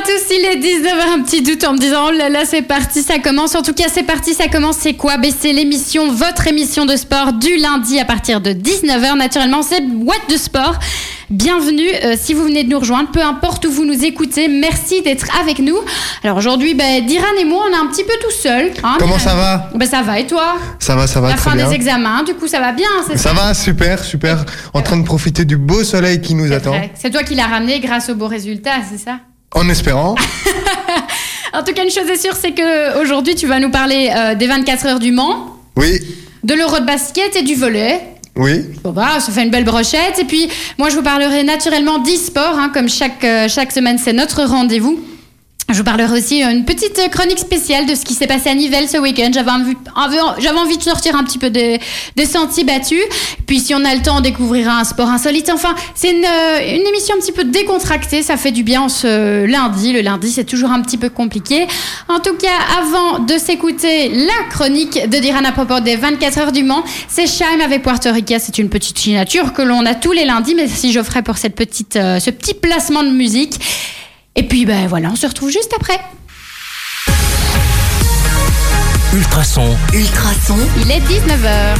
à tous, il est 19h, un petit doute en me disant oh là là c'est parti, ça commence. En tout cas c'est parti, ça commence, c'est quoi? Ben, C'est l'émission, votre émission de sport du lundi à partir de 19h. Naturellement c'est What de Sport. Bienvenue euh, si vous venez de nous rejoindre, peu importe où vous nous écoutez, merci d'être avec nous. Alors aujourd'hui, ben, Diran et moi on est un petit peu tout seuls. hein, Comment ça va? Ben, Ça va et toi? Ça va, ça va La très fin bien. des examens, du coup ça va bien, c'est Ça va, super, super. En train de profiter du beau soleil qui nous attend. C'est toi qui l'as ramené grâce aux beaux résultats, c'est ça? En espérant. En tout cas, une chose est sûre, c'est que aujourd'hui, tu vas nous parler euh, des 24 heures du Mans, Oui, de l'euro de basket et du volet. oui. Bon bah, ça fait une belle brochette. Et puis, moi, je vous parlerai naturellement d'e-sport, hein, comme chaque, euh, chaque semaine, c'est notre rendez-vous. Je vous parlerai aussi euh, une petite chronique spéciale de ce qui s'est passé à Nivelles ce week-end. J'avais envie, envie- de sortir un petit peu des, sentiers battus. Puis si on a le temps, on découvrira un sport insolite. Enfin, c'est une, euh, émission un petit peu décontractée. Ça fait du bien ce lundi. Le lundi, c'est toujours un petit peu compliqué. En tout cas, avant de s'écouter la chronique de Diran à propos des 24 heures du Mans, c'est Shime avec Puerto Rica. C'est une petite signature que l'on a tous les lundis. Mais si je ferai pour cette petite, euh, ce petit placement de musique. Et puis, ben voilà, on se retrouve juste après. Ultrason, Ultrason, Il est 19h.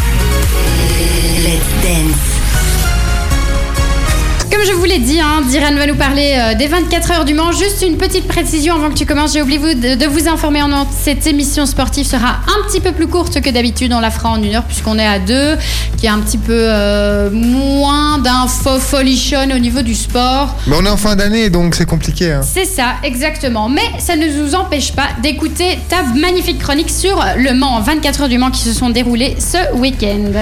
let's dance. Comme je vous l'ai dit, hein, Diran va nous parler euh, des 24 heures du Mans. Juste une petite précision avant que tu commences. J'ai oublié vous- de, de vous informer en cette émission sportive sera un petit peu plus courte que d'habitude. On la fera en une heure puisqu'on est à deux, qui est un petit peu euh, moins d'infos folichonne au niveau du sport. Mais on est en fin d'année, donc c'est compliqué. hein. C'est ça, exactement. Mais ça ne nous empêche pas d'écouter ta magnifique chronique sur le Mans, 24 heures du Mans qui se sont déroulées ce week-end.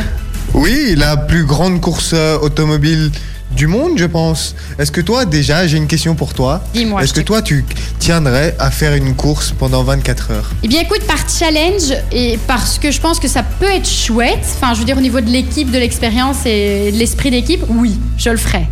Oui, la plus grande course euh, automobile du monde, je pense. Est-ce que toi, déjà, j'ai une question pour toi. Dis-moi, Est-ce que toi, tu tiendrais à faire une course pendant 24 heures? Eh bien, écoute, par challenge et parce que je pense que ça peut être chouette, enfin, je veux dire, au niveau de l'équipe, de l'expérience et de l'esprit d'équipe, oui, je le ferai.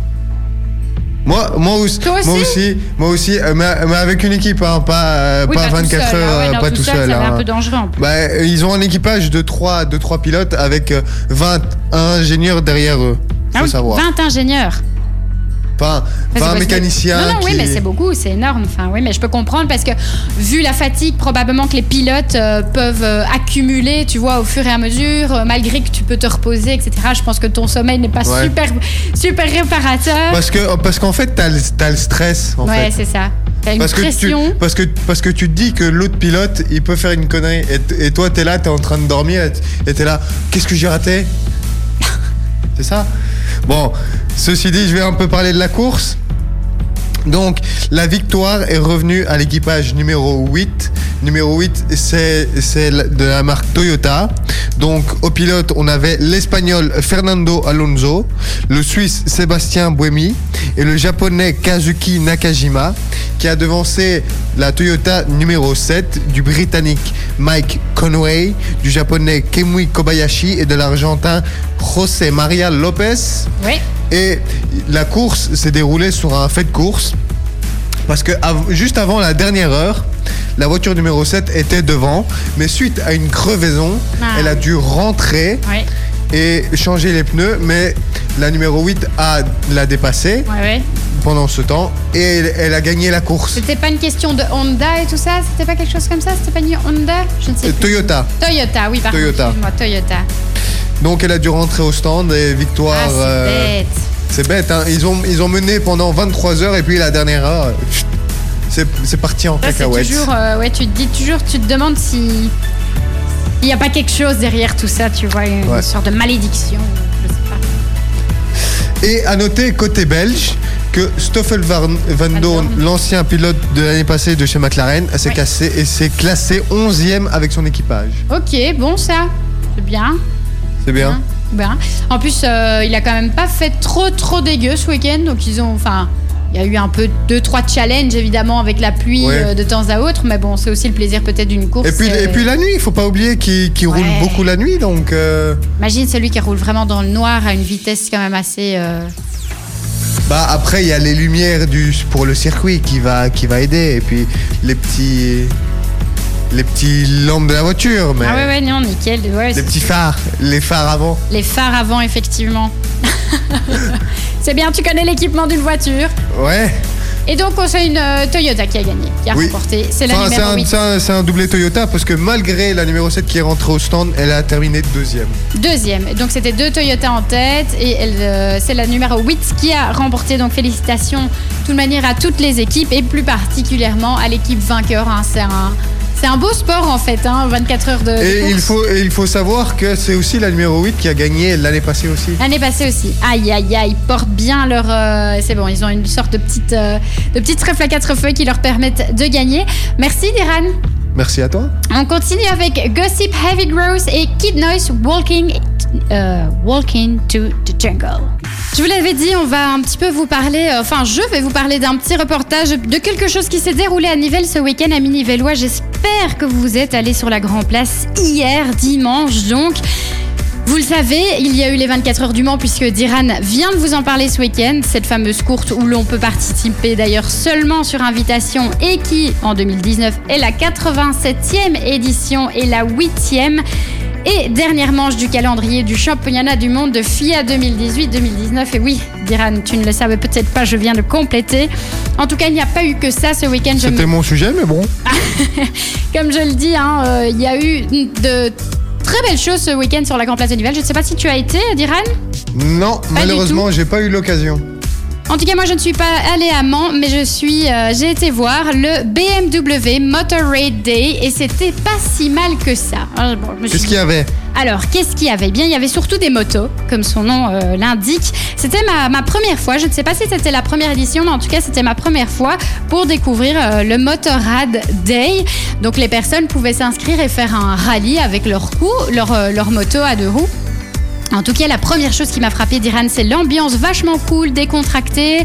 moi, moi aussi, Toi aussi moi aussi, moi aussi, euh, mais, mais avec une équipe, hein, pas, euh, Oui, pas tout 24 seul, heures, hein, ouais, euh, non, pas tout seul. Hein. un peu dangereux en plus. Bah, euh, ils ont un équipage de 3 de trois pilotes avec euh, 20 ingénieurs derrière eux. Ah oui, savoir. 20 ingénieurs. Enfin, Enfin, 20 c'est mécaniciens. Non, non, oui, mais c'est beaucoup, c'est énorme. Enfin, oui, mais je peux comprendre parce que vu la fatigue, probablement que les pilotes euh, peuvent euh, accumuler, tu vois, au fur et à mesure, euh, malgré que tu peux te reposer, etc. Je pense que ton sommeil n'est pas Ouais. super, super réparateur. Parce que parce qu'en fait, t'as le, le stress. En ouais, c'est ça. T'as une Parce que, tu, pression. parce, que, parce que tu te dis que l'autre pilote, il peut faire une connerie. Et, et toi, t'es là, t'es en train de dormir. Et t'es là, qu'est-ce que j'ai raté? C'est ça? Bon, ceci dit, je vais un peu parler de la course. Donc, la victoire est revenue à l'équipage numéro 8. Numéro 8, c'est la- de la marque Toyota. Donc, au pilote, on avait l'Espagnol Fernando Alonso, le Suisse Sébastien Buemi et le Japonais Kazuki Nakajima, qui a devancé la Toyota numéro 7 du Britannique Mike Conway, du Japonais Kemui Kobayashi et de l'Argentin José María Lopez. Oui. Et la course s'est déroulée sur un fait de course. Parce que av- juste avant la dernière heure, la voiture numéro 7 était devant. Mais suite à une crevaison, Ah. elle a dû rentrer et changer les pneus. Mais la numéro 8 a l'a dépassé Ouais, ouais. pendant ce temps et elle, elle a gagné la course. C'était pas une question de Honda et tout ça? C'était pas quelque chose comme ça? C'était pas une Honda? Je ne sais Euh, plus. Toyota. Toyota, oui, pardon. Toyota. Toyota. Donc elle a dû rentrer au stand et victoire. Ah, c'est euh, bête. c'est bête, hein. Ils ont, ils ont mené pendant 23 heures et puis la dernière heure, c'est parti en cacahuète. toujours. euh, ouais, tu te dis toujours, tu te demandes si. Il n'y a pas quelque chose derrière tout ça, tu vois, une Ouais. sorte de malédiction. Je sais pas. Et à noter côté belge que Stoffel Van, Van Dorn. l'ancien pilote de l'année passée de chez McLaren, s'est Ouais. cassé et s'est classé 11e avec son équipage. Ok, bon, ça. C'est bien. C'est bien. Hein, bien. En plus, euh, il a quand même pas fait trop, trop dégueu ce week-end. Donc, ils ont. Enfin. Il y a eu un peu deux, trois challenges évidemment avec la pluie Ouais. euh, de temps à autre, mais bon, c'est aussi le plaisir peut-être d'une course. Et puis, euh, et puis la nuit, il faut pas oublier qu'il qu'il roule Ouais. beaucoup la nuit, donc euh, Imagine celui qui roule vraiment dans le noir à une vitesse quand même assez. euh, bah après il y a les lumières du pour le circuit qui va qui va aider et puis les petits les petits lampes de la voiture, mais Ah ouais, ouais, non, nickel. Ouais, les petits phares, les phares avant. Les phares avant, effectivement. c'est bien, tu connais l'équipement d'une voiture. Ouais. Et donc, oh, c'est une euh, Toyota qui a gagné, qui a Oui. remporté. C'est la Enfin, c'est numéro un, 8. c'est un- doublé Toyota parce que malgré la numéro 7 qui est rentrée au stand, elle a terminé deuxième. Deuxième. Donc, c'était deux Toyota en tête. Et euh, c'est la numéro 8 qui a remporté. Donc, félicitations, de toute manière, à toutes les équipes et plus particulièrement à l'équipe vainqueur. hein. C'est un. C'est un beau sport en fait, hein, 24 heures de, Et il, faut, et il faut savoir que c'est aussi la numéro 8 qui a gagné l'année passée aussi. L'année passée aussi. Aïe, aïe, aïe. Ils portent bien leur. euh, c'est bon, ils ont une sorte de petite, euh, de petite trèfle à quatre feux qui leur permettent de gagner. Merci, Diran. Merci à toi. On continue avec Gossip Heavy Growth et Kid Noise Walking, euh, walking to the Jungle. Je vous l'avais dit, on va un petit peu vous parler, euh, enfin je vais vous parler d'un petit reportage de quelque chose qui s'est déroulé à Nivelles ce week-end à Minivellois. J'espère que vous êtes allés sur la Grand Place hier, dimanche donc. Vous le savez, il y a eu les 24 heures du Mans puisque Diran vient de vous en parler ce week-end, cette fameuse course où l'on peut participer d'ailleurs seulement sur invitation et qui, en 2019, est la 87e édition et la 8e. Et dernière manche du calendrier du championnat du monde de FIA 2018-2019. Et oui, Diran, tu ne le savais peut-être pas, je viens de compléter. En tout cas, il n'y a pas eu que ça ce week-end. C'était mon sujet, mais bon. comme je le dis, hein, euh, il y a eu de très belles choses ce week-end sur la Grand Place de Nivelles. Je ne sais pas si tu as été, Diran. Non, malheureusement, j'ai pas eu l'occasion. En tout cas, moi, je ne suis pas allée à Mans, mais je suis, euh, j'ai été voir le BMW Motor Raid Day et c'était pas si mal que ça. Alors, bon, Qu'est-ce qu'il y avait? alors, qu'est-ce qu'il y avait? Bien, il y avait surtout des motos, comme son nom euh, l'indique. C'était ma, ma première fois, je ne sais pas si c'était la première édition, mais en tout cas, c'était ma première fois pour découvrir euh, le Motorrad Day. Donc, les personnes pouvaient s'inscrire et faire un rallye avec leur coup, leur, leur moto à deux roues. En tout cas, la première chose qui m'a frappé d'Iran, c'est l'ambiance vachement cool, décontractée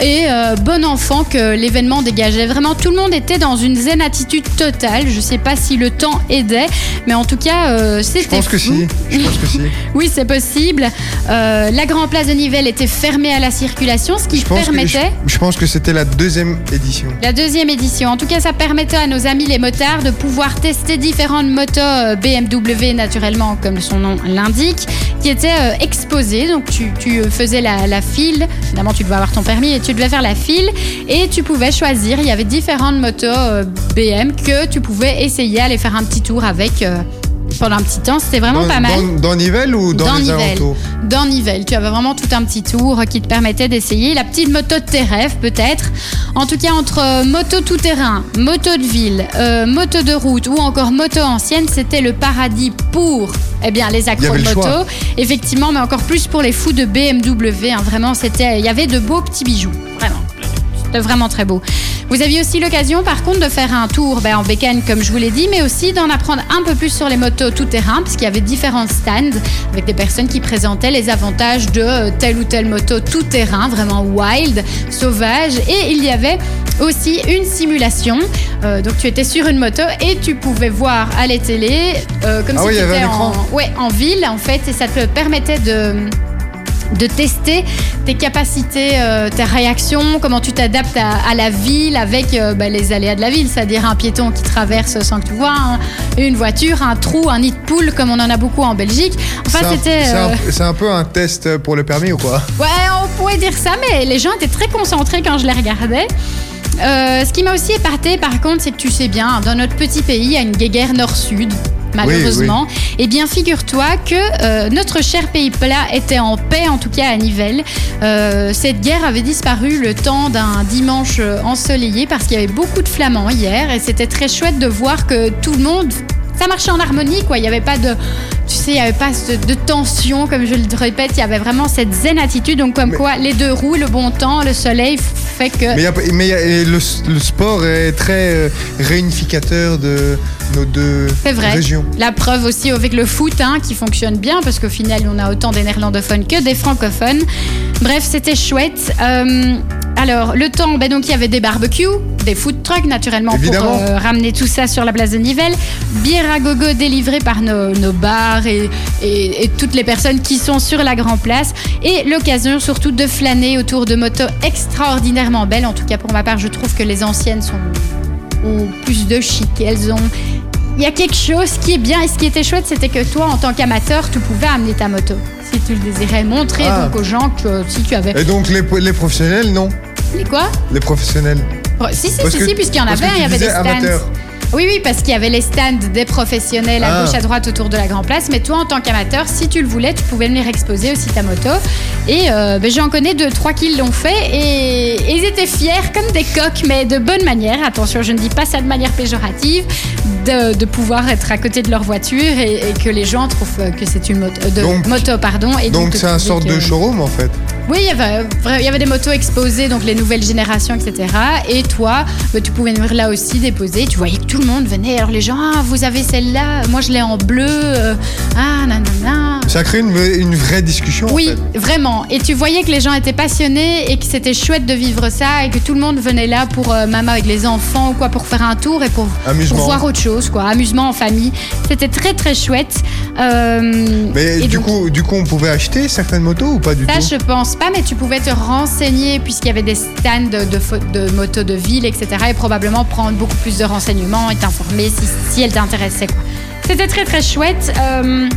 et euh, bon enfant que l'événement dégageait. Vraiment, tout le monde était dans une zen attitude totale. Je sais pas si le temps aidait, mais en tout cas, euh, c'était. Je pense que si. Je pense que si. Oui, c'est possible. Euh, la Grand Place de Nivelles était fermée à la circulation, ce qui Je que, je, permettait. je pense que c'était la deuxième édition. La deuxième édition. En tout cas, ça permettait à nos amis les motards de pouvoir tester différentes motos BMW, naturellement, comme son nom l'indique, qui étaient euh, exposées. Donc, tu, tu faisais la, file. Évidemment, tu devais avoir ton permis et tu devais faire la file. Et tu pouvais choisir. Il y avait différentes motos euh, BM que tu pouvais essayer, aller faire un petit tour avec euh, pendant un petit temps. C'était vraiment dans, pas mal. Dans, dans Nivelles ou dans, Dans les Nivelles. alentours dans Nivelles. Tu avais vraiment tout un petit tour qui te permettait d'essayer la petite moto de tes rêves, peut-être. En tout cas, entre euh, moto tout-terrain, moto de ville, euh, moto de route ou encore moto ancienne, c'était le paradis pour eh bien, les accros de moto. Effectivement, mais encore plus pour les fous de BMW. hein. Vraiment, c'était, il y avait de beaux petits bijoux. Vraiment. C'était vraiment très beau. Vous aviez aussi l'occasion, par contre, de faire un tour ben, en bécane, comme je vous l'ai dit, mais aussi d'en apprendre un peu plus sur les motos tout-terrain, puisqu'il y avait différents stands avec des personnes qui présentaient les avantages de euh, telle ou telle moto tout-terrain, vraiment wild, sauvage. Et il y avait aussi une simulation. Euh, donc, tu étais sur une moto et tu pouvais voir à la télé, euh, comme Ah si oui, tu étais en, ouais, en ville, en fait, et ça te permettait de de tester tes capacités, euh, tes réactions, comment tu t'adaptes à, à la ville avec euh, bah, les aléas de la ville, c'est-à-dire un piéton qui traverse sans que tu vois, un- une voiture, un trou, un nid de poule comme on en a beaucoup en Belgique. Enfin, C'est un- c'était... euh, c'est un peu un test pour le permis ou quoi? Ouais, on pourrait dire ça, mais les gens étaient très concentrés quand je les regardais. Ce qui m'a aussi éparté, par contre, c'est que tu sais bien, dans notre petit pays, il y a une guéguerre nord-sud, malheureusement. Eh bien, figure-toi que euh, notre cher pays plat était en paix, en tout cas à Nivelles. Euh, cette guerre avait disparu le temps d'un dimanche euh, ensoleillé parce qu'il y avait beaucoup de flamands hier et c'était très chouette de voir que tout le monde ça marchait en harmonie, quoi. Il n'y avait pas de, tu sais, il n'y avait pas de, de tension, comme je le répète. Il y avait vraiment cette zen attitude. Donc, comme Mais- quoi, les deux roues, le bon temps, le soleil fait que. Mais, y a pas- mais y a- et le, le sport est très euh, réunificateur de nos deux vrai. régions. La preuve aussi avec le foot hein, qui fonctionne bien parce qu'au final on a autant des néerlandophones que des francophones. Bref, c'était chouette. Euh, alors le temps, ben donc il y avait des barbecues, des food trucks naturellement Évidemment. pour euh, ramener tout ça sur la place de Nivelles. Bière à gogo délivrée par nos, nos bars et, et- et toutes les personnes qui sont sur la Grand Place. Et l'occasion surtout de flâner autour de motos extraordinairement belles. En tout cas pour ma part, je trouve que les anciennes sont ont plus de chic. Elles ont il y a quelque chose qui est bien et ce qui était chouette, c'était que toi, en tant qu'amateur, tu pouvais amener ta moto si tu le désirais, montrer Ah. donc aux gens que si tu avais. Et donc les, les professionnels, non? Les quoi? Les professionnels. Oh, Si, si, Parce si, que- si, puisqu'il y en avait, il y avait des stands. amateur. Oui, oui, parce qu'il y avait les stands des professionnels à Ah. gauche, à droite autour de la Grand Place. Mais toi, en tant qu'amateur, si tu le voulais, tu pouvais venir exposer aussi ta moto. Et euh, ben, j'en connais deux, trois qui l'ont fait. Et, et ils étaient fiers comme des coqs, mais de bonne manière. Attention, je ne dis pas ça de manière péjorative. De, de pouvoir être à côté de leur voiture et, et que les gens trouvent que c'est une moto, de Donc- moto, pardon. Et Donc c'est un sorte de showroom en fait. Oui, il y, avait, des motos exposées, donc les nouvelles générations, etc. Et toi, bah, tu pouvais venir là aussi déposer. Tu voyais que tout le monde venait. Alors les gens, ah, vous avez celle-là, moi je l'ai en bleu. euh, ah, nanana. Ça crée une, une vraie discussion. en Oui, fait. vraiment. Et tu voyais que les gens étaient passionnés et que c'était chouette de vivre ça et que tout le monde venait là pour, euh, même avec les enfants ou quoi, pour faire un tour et pour, pour voir autre chose, quoi. Amusement en famille. C'était très très chouette. Euh, Mais du donc- coup, du coup, on pouvait acheter certaines motos ou pas du ça, tout je pense pas, mais tu pouvais te renseigner puisqu'il y avait des stands de, de, pho- de motos de ville, etc. Et probablement prendre beaucoup plus de renseignements et t'informer si, si elle t'intéressait. quoi. C'était très très chouette. euh,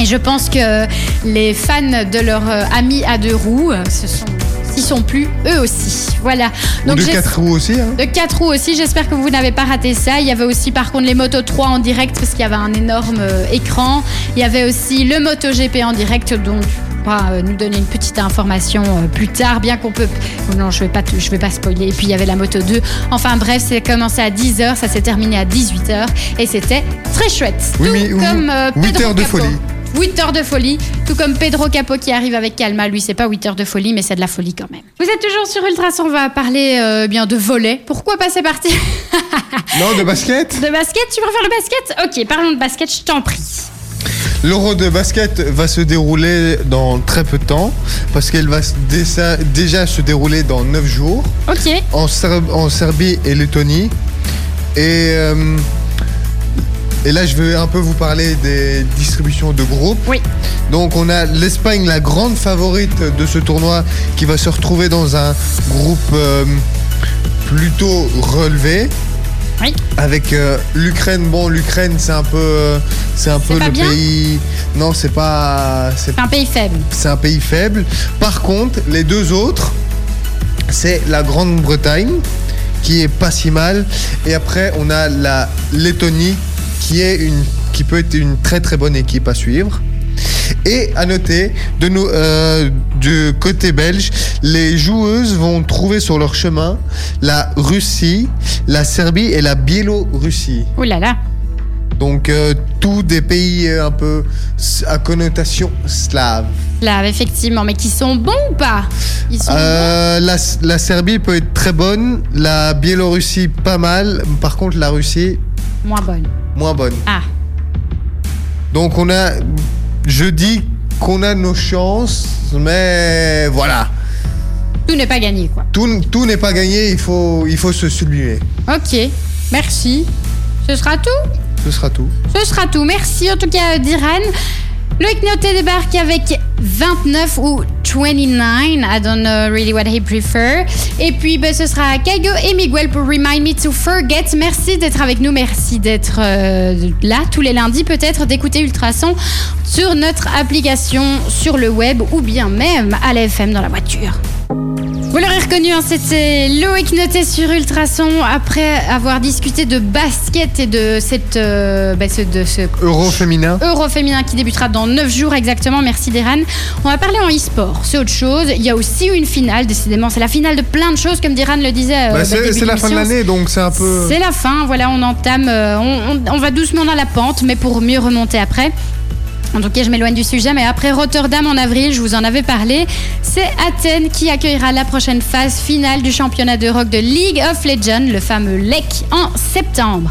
et je pense que les fans de leur euh, ami à deux roues, euh, ce sont, s'y sont plus eux aussi. Voilà. De 4 roues aussi. Hein. de 4 roues aussi, j'espère que vous n'avez pas raté ça. Il y avait aussi par contre les Moto 3 en direct parce qu'il y avait un énorme euh, écran. Il y avait aussi le Moto GP en direct pourras euh, nous donner une petite information euh, plus tard, bien qu'on peut... non, je vais pas, je vais pas spoiler. Et puis il y avait la Moto 2. Enfin bref, c'est commencé à 10h, ça s'est terminé à 18h et c'était très chouette. Oui, Tout mais- oui, comme euh, huit Pedro heures de folie. 8 heures de folie, tout comme Pedro Capo qui arrive avec Calma. Lui, c'est pas 8 heures de folie, mais c'est de la folie quand même. Vous êtes toujours sur Ultrason, on va parler euh, bien de volet. Pourquoi pas c'est parti? Non, de basket? De basket, tu préfères le basket? Ok, parlons de basket, je t'en prie. L'Euro de basket va se dérouler dans très peu de temps parce qu'elle va déjà se dérouler dans 9 jours Ok, en, Ser- en Serbie et Lettonie. Et, euh, et là, je vais un peu vous parler des distributions de groupes. oui. Donc on a l'Espagne, la grande favorite de ce tournoi, qui va se retrouver dans un groupe euh, plutôt relevé. Oui. Avec euh, l'Ukraine, bon l'Ukraine c'est un peu, euh, c'est un peu le bien pays. Non c'est pas, c'est C'est un pays faible. c'est un pays faible. Par contre, les deux autres, c'est la Grande-Bretagne, qui est pas si mal. Et après, on a la Lettonie, qui, est une, qui peut être une très très bonne équipe à suivre. Et à noter, de nous, euh, du côté belge, les joueuses vont trouver sur leur chemin la Russie, la Serbie et la Biélorussie. Ouh là là. Donc euh, tous des pays euh, un peu à connotation slave. Là, effectivement, mais qui sont bons ou pas? Ils sont Euh, la, la Serbie peut être très bonne, la Biélorussie pas mal, par contre la Russie moins bonnes. moins bonne. Ah, Donc on a, je dis qu'on a nos chances, mais voilà, tout n'est pas gagné, quoi. tout, tout n'est pas gagné, il faut, il faut se sublimer. Ok, merci. Ce sera tout? Ce sera tout. Ce sera tout. Merci en tout cas d'Iran. Loïc Noté débarque avec 29 ou 29. I don't know really what he prefer. Et puis ben, ce sera Kaigo et Miguel pour Remind Me to Forget. Merci d'être avec nous. Merci d'être euh, là tous les lundis, peut-être d'écouter Ultrason sur notre application sur le web ou bien même à l'FM dans la voiture. Vous l'aurez reconnu, hein, c'était Loïc Noté sur Ultrason après avoir discuté de basket et de cette euh, bah, ce- de ce Euro féminin. Euro féminin qui débutera dans 9 jours exactement. Merci Deran. On va parler en e-sport. C'est autre chose. Il y a aussi une finale, décidément. C'est la finale de plein de choses, comme Diran le disait. euh, Bah, bah, c'est la fin de l'année, donc c'est un peu. C'est la fin, voilà, on entame, euh, on, on- on va doucement dans la pente, mais pour mieux remonter après. En tout cas, je m'éloigne du sujet, mais après Rotterdam en avril, je vous en avais parlé, c'est Athènes qui accueillera la prochaine phase finale du championnat d'Europe de League of Legends, le fameux LEC, en septembre.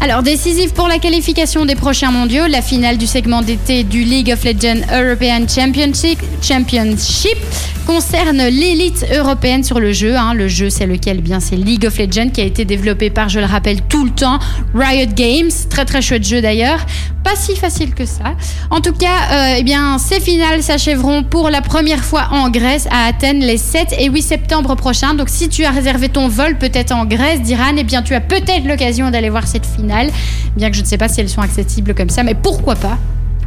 Alors, décisif pour la qualification des prochains mondiaux, la finale du segment d'été du League of Legends European Championship concerne l'élite européenne sur le jeu. hein. Le jeu, c'est lequel? Bien, c'est League of Legends qui a été développé par, je le rappelle tout le temps, Riot Games. Très très chouette jeu d'ailleurs. Pas si facile que ça. En tout cas, euh, eh bien, ces finales s'achèveront pour la première fois en Grèce, à Athènes, les 7 et 8 septembre prochains. Donc, si tu as réservé ton vol peut-être en Grèce, d'Iran, eh bien, tu as peut-être l'occasion d'aller voir cette finale. Bien que je ne sais pas si elles sont accessibles comme ça, mais pourquoi pas?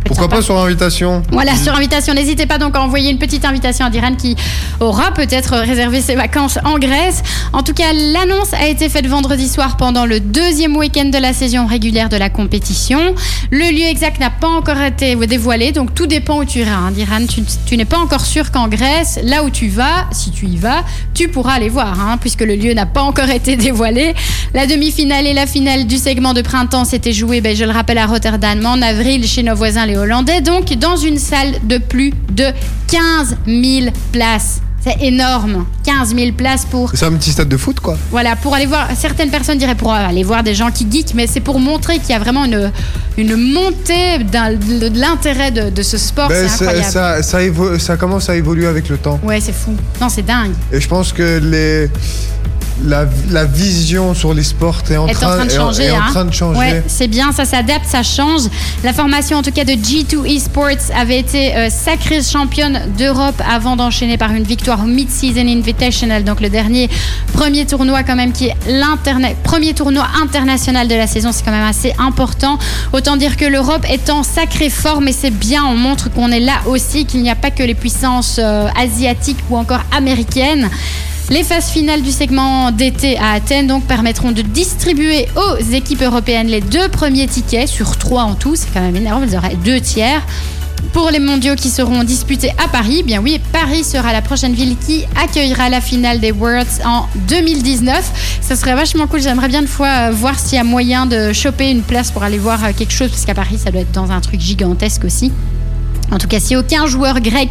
Pourquoi pas sur invitation Voilà, sur invitation, n'hésitez pas donc à envoyer une petite invitation à Diran qui aura peut-être réservé ses vacances en Grèce. En tout cas, l'annonce a été faite vendredi soir pendant le deuxième week-end de la saison régulière de la compétition. Le lieu exact n'a pas encore été dévoilé, donc tout dépend où tu iras. hein, Diran, tu, tu n'es pas encore sûr qu'en Grèce, là où tu vas, si tu y vas, tu pourras aller voir, hein, puisque le lieu n'a pas encore été dévoilé. La demi-finale et la finale du segment de printemps s'étaient jouées, ben, je le rappelle, à Rotterdam en avril chez nos voisins les Hollandais, donc dans une salle de plus de 15 000 places. C'est énorme, 15 000 places pour C'est un petit stade de foot, quoi. voilà pour aller voir. Certaines personnes diraient pour aller voir des gens qui geekent, mais c'est pour montrer qu'il y a vraiment une une montée de, l'intérêt de, de ce sport. Ben, c'est c'est- incroyable. ça, ça, évo- ça commence à évoluer avec le temps. Ouais, c'est fou. Non, c'est dingue. Et je pense que les, la, la vision sur les sports est en, est train, en train de changer. est en hein. train de changer. Ouais, c'est bien, ça s'adapte, ça change. La formation en tout cas de G2 Esports avait été euh, sacrée championne d'Europe avant d'enchaîner par une victoire au Mid-Season Invitational, donc le dernier premier tournoi quand même qui est l'internet premier tournoi international de la saison, c'est quand même assez important. Autant dire que l'Europe est en sacrée forme et c'est bien, on montre qu'on est là aussi, qu'il n'y a pas que les puissances euh, asiatiques ou encore américaines. Les phases finales du segment d'été à Athènes donc permettront de distribuer aux équipes européennes les deux premiers tickets sur trois en tout. C'est quand même énorme, vous aurez deux tiers. Pour les mondiaux qui seront disputés à Paris, bien oui, Paris sera la prochaine ville qui accueillera la finale des Worlds en 2019. Ça serait vachement cool. J'aimerais bien une fois euh, voir s'il y a moyen de choper une place pour aller voir euh, quelque chose, parce qu'à Paris, ça doit être dans un truc gigantesque aussi. En tout cas, si aucun joueur grec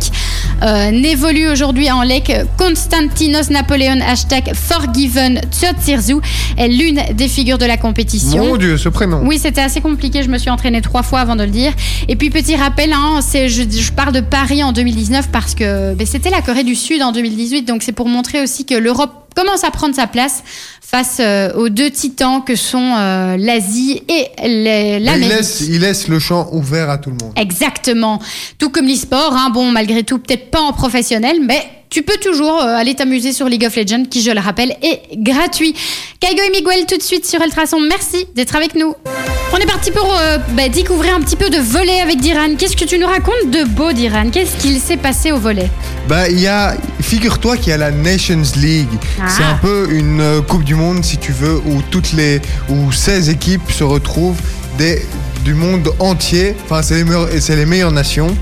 euh, n'évolue aujourd'hui en LEC, Konstantinos Napoléon, hashtag Forgiven Tsotsirzu, est l'une des figures de la compétition. Mon Dieu, ce prénom. Oui, c'était assez compliqué. Je me suis entraînée trois fois avant de le dire. Et puis, petit rappel, hein, c'est, je, je parle de Paris en 2019 parce que ben, c'était la Corée du Sud en 2018. Donc, c'est pour montrer aussi que l'Europe commence à prendre sa place face euh, aux deux titans que sont euh, l'Asie et il, l'Amérique. laisse, il laisse le champ ouvert à tout le monde. Exactement. Tout comme l'e-sport, hein, bon, malgré tout, peut-être pas en professionnel, mais tu peux toujours euh, aller t'amuser sur League of Legends, qui, je le rappelle, est gratuit. Kaigo et Miguel, tout de suite sur Ultrason, merci d'être avec nous. On est parti pour euh, bah, découvrir un petit peu de volet avec Diran. Qu'est-ce que tu nous racontes de beau, Diran? Qu'est-ce qu'il s'est passé au volet Bah, il y a, figure-toi qu'il y a la Nations League. Ah. C'est un peu une euh, Coupe du Monde, si tu veux, où toutes les, où 16 équipes se retrouvent des, du monde entier. Enfin, c'est les, meilleures- et c'est les meilleures nations.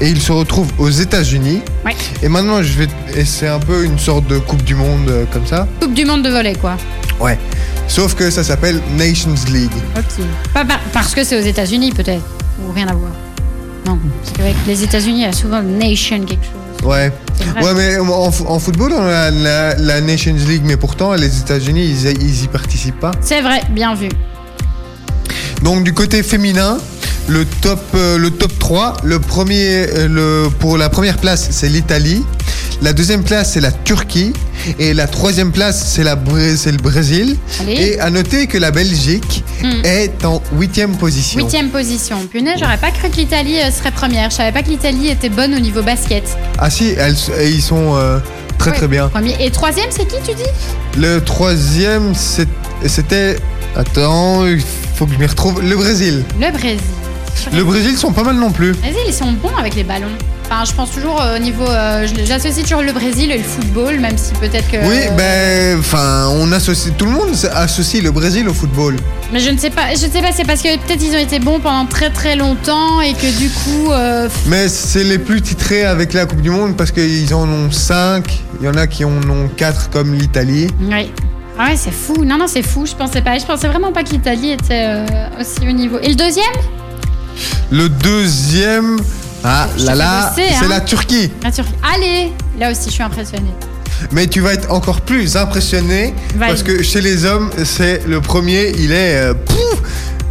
Et ils se retrouvent aux États-Unis. Ouais. Et maintenant, je vais, et c'est un peu une sorte de Coupe du Monde euh, comme ça. Coupe du monde de volet, quoi. Ouais. Sauf que ça s'appelle Nations League. Ok. Pas par- parce que c'est aux États-Unis, peut-être Ou rien à voir Non, parce qu'avec les États-Unis, il y a souvent nation quelque chose. Ouais. C'est vrai. Ouais, mais en, en football, on a la, la Nations League, mais pourtant, les États-Unis, ils, ils y participent pas. C'est vrai, bien vu. Donc du côté féminin, le top, euh, le top 3, le premier, euh, le, pour la première place, c'est l'Italie. La deuxième place, c'est la Turquie. Et la troisième place, c'est, le Brésil. Allez. Et à noter que la Belgique Hmm. est en huitième position. Huitième position. Punaise, j'aurais pas cru que l'Italie euh, serait première. Je savais pas que l'Italie était bonne au niveau basket. Ah si, elles- ils sont euh, très Ouais, très bien. Premier. Et troisième, c'est qui, tu dis? Le troisième, c'était... Attends, il faut que je m'y retrouve. Le Brésil. Le Brésil. Le Brésil sont pas mal non plus. Le Brésil, ils sont bons avec les ballons. Enfin, je pense toujours euh, au niveau. euh, J'associe toujours le Brésil et le football, même si peut-être que. Oui, ben, enfin, on associe, tout le monde associe le Brésil au football. Mais je ne sais pas. Je ne sais pas. C'est parce que peut-être ils ont été bons pendant très très longtemps et que du coup. euh, Mais c'est les plus titrés avec la Coupe du Monde parce qu'ils en ont 5. Il y en a qui en ont 4 comme l'Italie. Oui. Ah ouais, c'est fou. Non, non, c'est fou. Je pensais pas. Je pensais vraiment pas que l'Italie était euh, aussi au niveau. Et le deuxième? Le deuxième, ah Je là là, c'est hein. la Turquie. La Turquie. Allez Là aussi, je suis impressionnée. Mais tu vas être encore plus impressionné parce que chez les hommes, c'est le premier, il est. euh, pouf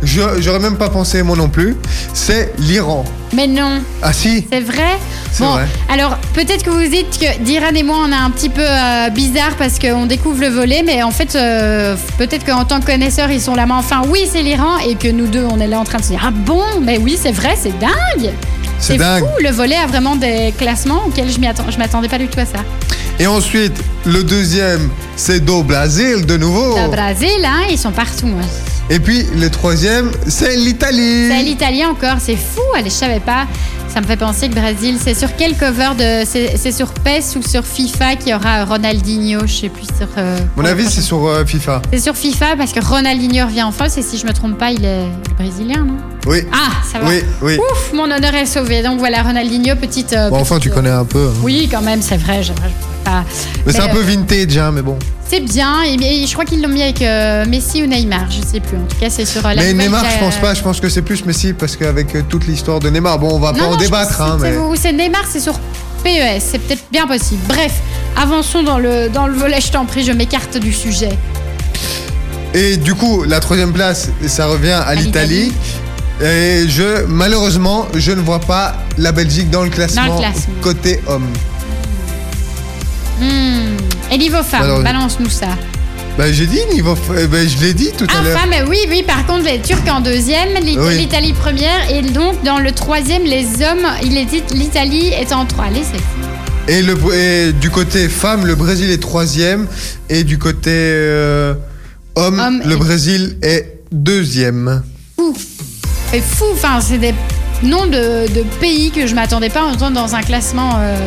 J'aurais même pas pensé moi non plus. C'est l'Iran. Mais non, Ah si c'est vrai. Bon, vrai. alors peut-être que vous dites que Diran et moi on est un petit peu euh, bizarre parce qu'on découvre le volet, mais en fait euh, peut-être qu'en tant que connaisseurs ils sont là, mais enfin oui c'est l'Iran et que nous deux on est là en train de se dire ah bon, mais oui c'est vrai, c'est dingue. C'est dingue. fou, le volet a vraiment des classements auxquels je je m'attendais pas du tout à ça. Et ensuite, le deuxième, c'est Do Brasil de nouveau. Le Brésil, hein, ils sont partout. hein. Et puis le troisième, c'est l'Italie. C'est l'Italie encore, c'est fou, allez, je savais pas. Ça me fait penser que Brésil, c'est sur quel cover de. C'est sur PES ou sur FIFA qu'il y aura Ronaldinho, je sais plus sur. euh, Mon avis, c'est sur euh, FIFA. C'est sur FIFA parce que Ronaldinho revient en France et si je me trompe pas, il est brésilien, non? Oui. Ah, ça va. Oui, oui. Ouf, mon honneur est sauvé. Donc voilà, Ronaldinho, petite. euh, Bon, enfin, tu connais un peu. hein. Oui, quand même, c'est vrai. Mais c'est un peu euh, vintage, hein, mais bon. C'est bien. Et, je crois qu'ils l'ont mis avec euh, Messi ou Neymar, je sais plus. En tout cas, c'est sur euh, la. Mais Neymar, je pense pas. Je pense que c'est plus Messi parce qu'avec toute l'histoire de Neymar, bon, on va pas Non, en débattre, hein, c'est- mais. Ou c'est Neymar, c'est sur PES. C'est peut-être bien possible. Bref, avançons dans le, dans le volet, je t'en prie, je m'écarte du sujet. Et du coup, la troisième place, ça revient à, l'Italie. l'Italie. Et je, malheureusement, je ne vois pas la Belgique dans le classement, classement. côté homme. Hmm. Et niveau femme, Alors, balance-nous ça. Bah, j'ai dit niveau, eh ben, je l'ai dit tout à Ah, l'heure. femme, oui, oui, par contre, les Turcs en deuxième, l'It- Oui. l'Italie première, et donc dans le troisième, les hommes, il est dit l'Italie est en trois. Allez, c'est fou. Et, le, et du côté femme, le Brésil est troisième. Et du côté euh, homme, Homme le est- Brésil est deuxième. fou. C'est fou, enfin, c'est des noms de, de pays que je m'attendais pas à entendre dans un classement euh,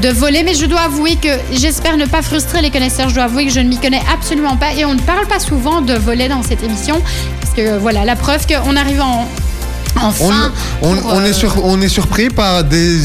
de volet, mais je dois avouer que j'espère ne pas frustrer les connaisseurs, je dois avouer que je ne m'y connais absolument pas et on ne parle pas souvent de volet dans cette émission, parce que voilà, la preuve qu'on arrive en... On, Enfin, on, pour, on euh, est sur, on est surpris par des,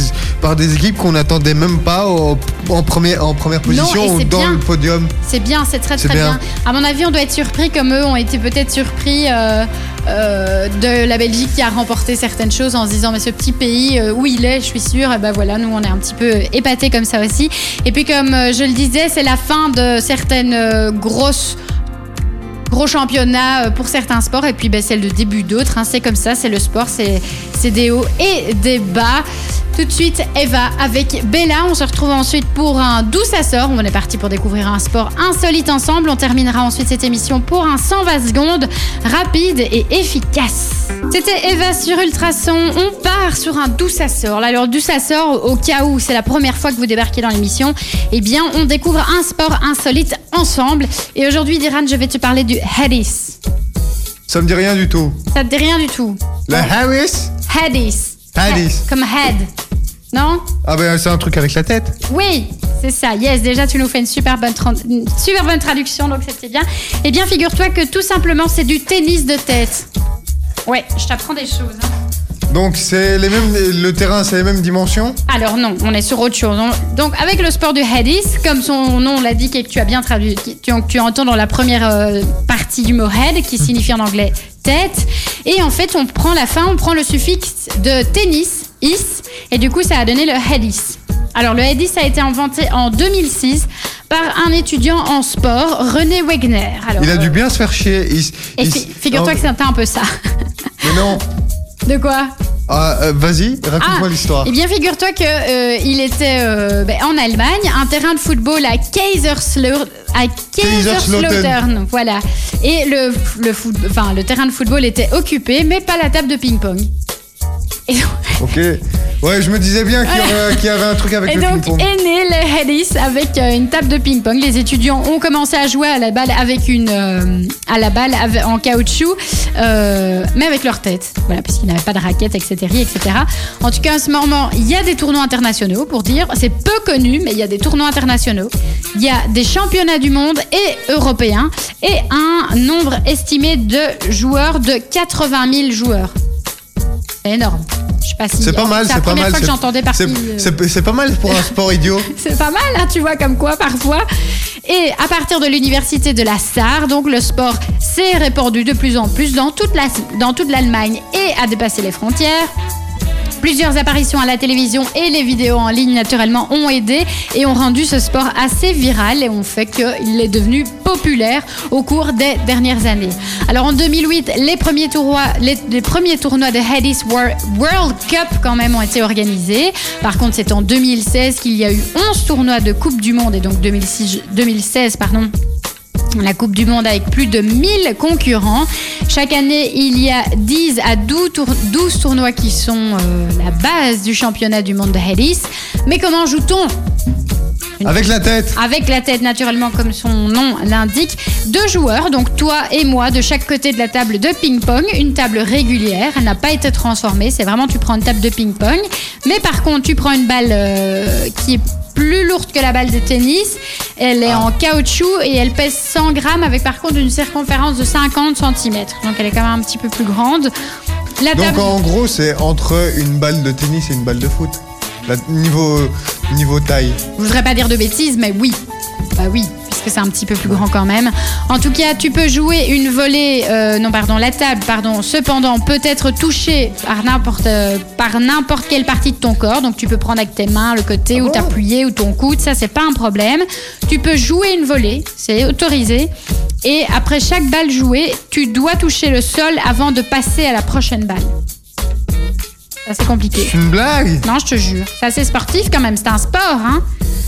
par des équipes qu'on n'attendait même pas au- en, premier, en première position ou dans bien. le podium. C'est bien, c'est très très bien. bien. À mon avis, on doit être surpris comme eux ont été peut-être surpris euh, euh, de la Belgique qui a remporté certaines choses en se disant mais ce petit pays euh, où il est, je suis sûre. Et ben voilà, nous on est un petit peu épatés comme ça aussi. Et puis comme euh, je le disais, c'est la fin de certaines grosses gros championnats pour certains sports et puis ben, c'est le début d'autres. hein. C'est comme ça, c'est le sport, c'est c'est des hauts et des bas. Tout de suite, Eva avec Bella. On se retrouve ensuite pour un D'où ça sort. On est parti pour découvrir un sport insolite ensemble. On terminera ensuite cette émission pour un 120 secondes rapide et efficace. C'était Eva sur Ultrason. On part sur un D'où ça sort. Alors, D'où ça sort, au cas où c'est la première fois que vous débarquez dans l'émission, eh bien, on découvre un sport insolite ensemble. Et aujourd'hui, Diran, je vais te parler du Hadis. Ça me dit rien du tout. Ça te dit rien du tout La Harris? Hadis. Hadis. Comme head. Non? Ah ben c'est un truc avec la tête. Oui, c'est ça. Yes, déjà tu nous fais une super bonne, une super bonne traduction, donc c'était bien. Eh bien, figure-toi que tout simplement c'est du tennis de tête. Ouais, je t'apprends des choses. hein. Donc c'est les mêmes, le terrain c'est les mêmes dimensions? Alors non, on est sur autre chose. On- Donc avec le sport du Hadis, comme son nom l'a dit et que tu as bien traduit, tu, tu entends dans la première euh, partie du mot head, qui signifie en anglais tête, et en fait on prend la fin, on prend le suffixe de tennis, is, et du coup ça a donné le Hadis. Alors le Hadis a été inventé en 2006 par un étudiant en sport, René Wegner. Alors, Il a euh, dû bien se faire chier. Il- Et il- figure-toi que c'était un peu ça. Mais non. De quoi? Ah, euh, Vas-y, raconte-moi l'histoire. Eh bien, figure-toi que euh, il était euh, ben, en Allemagne, un terrain de football à Kaiserslautern, à Kaiserslautern, voilà. Et le, le, foot- enfin, le terrain de football était occupé, mais pas la table de ping-pong. Et donc, Ok. Ouais, je me disais bien qu'il y, aurait- qu'il y avait un truc avec et le donc ping-pong. est né le Hadis avec euh, une table de ping-pong. Les étudiants ont commencé à jouer à la balle avec une euh, à la balle en caoutchouc, euh, mais avec leur tête. Voilà, puisqu'ils n'avaient pas de raquettes, etc., etc. En tout cas, en ce moment, il y a des tournois internationaux pour dire. C'est peu connu, mais il y a des tournois internationaux. Il y a des championnats du monde et européens et un nombre estimé de joueurs de 80 000 joueurs. C'est énorme. Je sais pas si. C'est pas mal, C'est pas mal. c'est- j'entendais c'est- euh, C'est pas mal pour un sport idiot. c'est pas mal, hein, tu vois, comme quoi, parfois. Et à partir de l'université de la Sarre, donc le sport s'est répandu de plus en plus dans toute la- dans toute l'Allemagne et a dépassé les frontières. Plusieurs apparitions à la télévision et les vidéos en ligne, naturellement, ont aidé et ont rendu ce sport assez viral et ont fait qu'il est devenu populaire au cours des dernières années. Alors en 2008, les premiers tournois, les, premiers tournois de Wor- World Cup quand même ont été organisés. Par contre, c'est en 2016 qu'il y a eu 11 tournois de Coupe du Monde et donc 2006, 2016, pardon, la Coupe du Monde avec plus de 1000 concurrents. Chaque année, il y a 10 à 12, tour- 12 tournois qui sont euh, la base du championnat du monde de Hadis. Mais comment joue-t-on? Avec la tête. avec la tête naturellement comme son nom l'indique. Deux joueurs, donc toi et moi, de chaque côté de la table de ping-pong. Une table régulière, elle n'a pas été transformée. C'est vraiment, tu prends une table de ping-pong. Mais par contre, tu prends une balle euh, qui est plus lourde que la balle de tennis. Elle est en caoutchouc et elle pèse 100 grammes avec par contre une circonférence de 50 cm. Donc elle est quand même un petit peu plus grande. La Donc table... en gros, c'est entre une balle de tennis et une balle de foot. Niveau, niveau taille. Je voudrais pas dire de bêtises, mais oui. Bah oui, puisque c'est un petit peu plus grand quand même. En tout cas, tu peux jouer une volée, euh, non pardon, la table, pardon, cependant peut être touchée par n'importe euh, par n'importe quelle partie de ton corps. Donc tu peux prendre avec tes mains le côté ou t'appuyer ou ton coude, ça c'est pas un problème. Tu peux jouer une volée, c'est autorisé. Et après chaque balle jouée, tu dois toucher le sol avant de passer à la prochaine balle. Ça c'est compliqué. C'est une blague? Non, je te jure. C'est assez sportif quand même, c'est un sport, hein.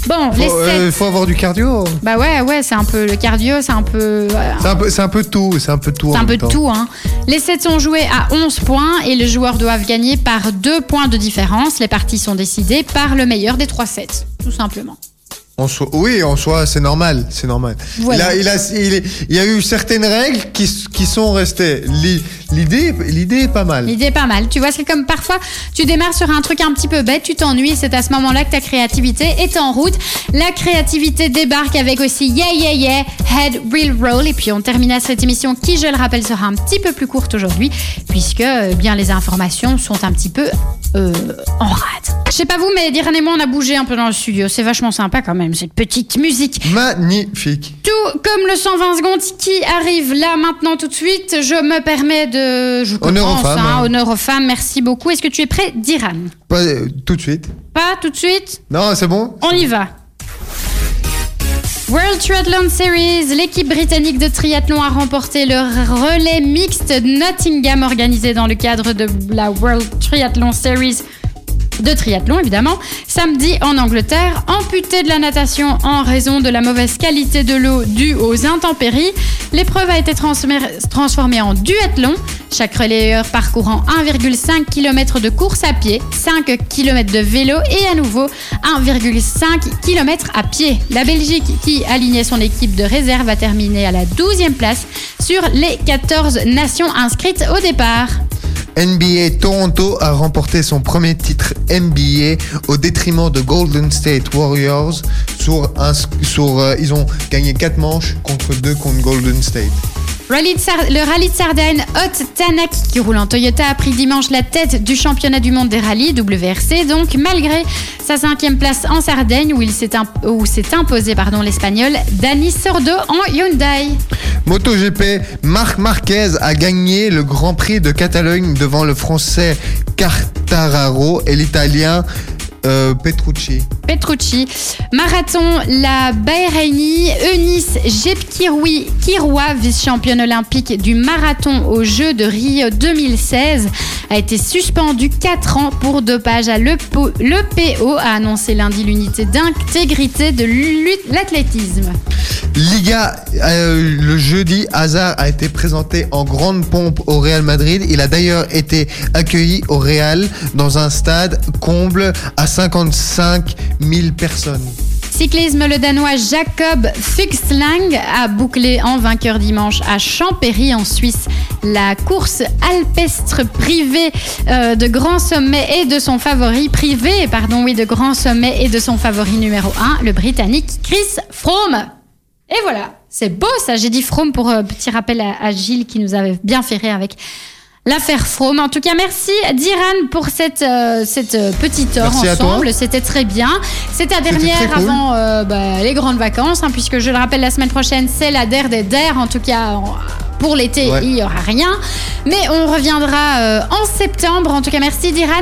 Bon, les faut, sept. euh, faut avoir du cardio. Bah ouais, ouais, c'est un peu le cardio, c'est un peu. euh, C'est un peu, c'est un peu tout. C'est un peu tout. C'est en un peu même de temps. tout, hein. Les sets sont joués à 11 points et les joueurs doivent gagner par 2 points de différence. Les parties sont décidées par le meilleur des 3 sets, tout simplement. En soi- oui, en soi, c'est normal, c'est normal. Voilà. Il, a, il, a, il, est- il y a eu certaines règles qui, qui sont restées. L'i- L'idée, l'idée est pas mal. L'idée est pas mal. Tu vois, c'est comme parfois, tu démarres sur un truc un petit peu bête, tu t'ennuies, c'est à ce moment-là que ta créativité est en route. La créativité débarque avec aussi Yeah Yeah Yeah, Head Real Roll. Et puis on termine cette émission qui, je le rappelle, sera un petit peu plus courte aujourd'hui, puisque euh, bien les informations sont un petit peu euh, en rade. Je sais pas vous, mais Diran et moi, on a bougé un peu dans le studio. C'est vachement sympa quand même, cette petite musique. Magnifique. Tout comme le 120 secondes qui arrive là maintenant tout de suite, je me permets de... Je Honneur aux femmes, hein, hein. honneur aux femmes, merci beaucoup. Est-ce que tu es prêt, Diran? Pas euh, tout de suite. Pas tout de suite? Non, c'est bon On y va. World Triathlon Series, l'équipe britannique de triathlon a remporté le relais mixte Nottingham organisé dans le cadre de la World Triathlon Series de triathlon évidemment, samedi en Angleterre, amputé de la natation en raison de la mauvaise qualité de l'eau due aux intempéries. L'épreuve a été transformée en duathlon, chaque relayeur parcourant 1,5 km de course à pied, 5 km de vélo et à nouveau 1,5 km à pied. La Belgique, qui alignait son équipe de réserve, a terminé à la 12e place sur les 14 nations inscrites au départ. NBA Toronto a remporté son premier titre NBA au détriment de Golden State Warriors. Euh, ils ont gagné 4 manches contre 2 contre Golden State. Le rallye de Sardaigne Hot Tanak qui roule en Toyota a pris dimanche la tête du championnat du monde des rallyes WRC donc malgré sa cinquième place en Sardaigne où s'est imposé l'espagnol Dani Sordo en Hyundai. MotoGP, Marc Marquez a gagné le Grand Prix de Catalogne devant le français Quartararo et l'italien euh, Petrucci. Petrucci. Marathon, la Bahreïni Eunice Jepkirui Kiroua, vice-championne olympique du marathon aux Jeux de Rio 2016, a été suspendue 4 ans pour dopage à l'EPO, l'EPO a annoncé lundi l'unité d'intégrité de l'athlétisme. Liga, euh, le jeudi, Hazard a été présenté en grande pompe au Real Madrid. Il a d'ailleurs été accueilli au Real dans un stade comble à 55 000 personnes. Cyclisme, le Danois Jacob Fuchslang a bouclé en vainqueur dimanche à Champéry en Suisse la course alpestre privée euh, de grand sommet et de son favori privé, pardon, oui, de grand sommet et de son favori numéro 1, le Britannique Chris Froome. Et voilà, c'est beau ça. J'ai dit Froome pour euh, petit rappel à, à Gilles qui nous avait bien fait rire avec l'affaire Froome. En tout cas, merci Diran pour cette, euh, cette euh, petite heure Merci ensemble. C'était très bien. C'est ta dernière cool. avant euh, bah, les grandes vacances, hein, puisque je le rappelle, la semaine prochaine, c'est la der des der. En tout cas, pour l'été, Ouais. il n'y aura rien. Mais on reviendra euh, en septembre. En tout cas, merci Diran.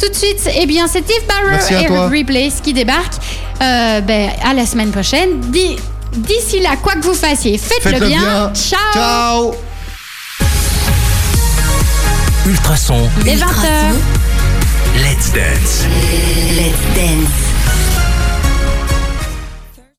Tout de suite, eh bien, c'est Steve Barrow et toi. Replace qui débarquent. Euh, ben, à la semaine prochaine. Di- D'ici là, quoi que vous fassiez, faites-le bien. bien. Ciao. Ciao Ultrason. Les 20 Ultrason. heures. Let's dance. Let's dance.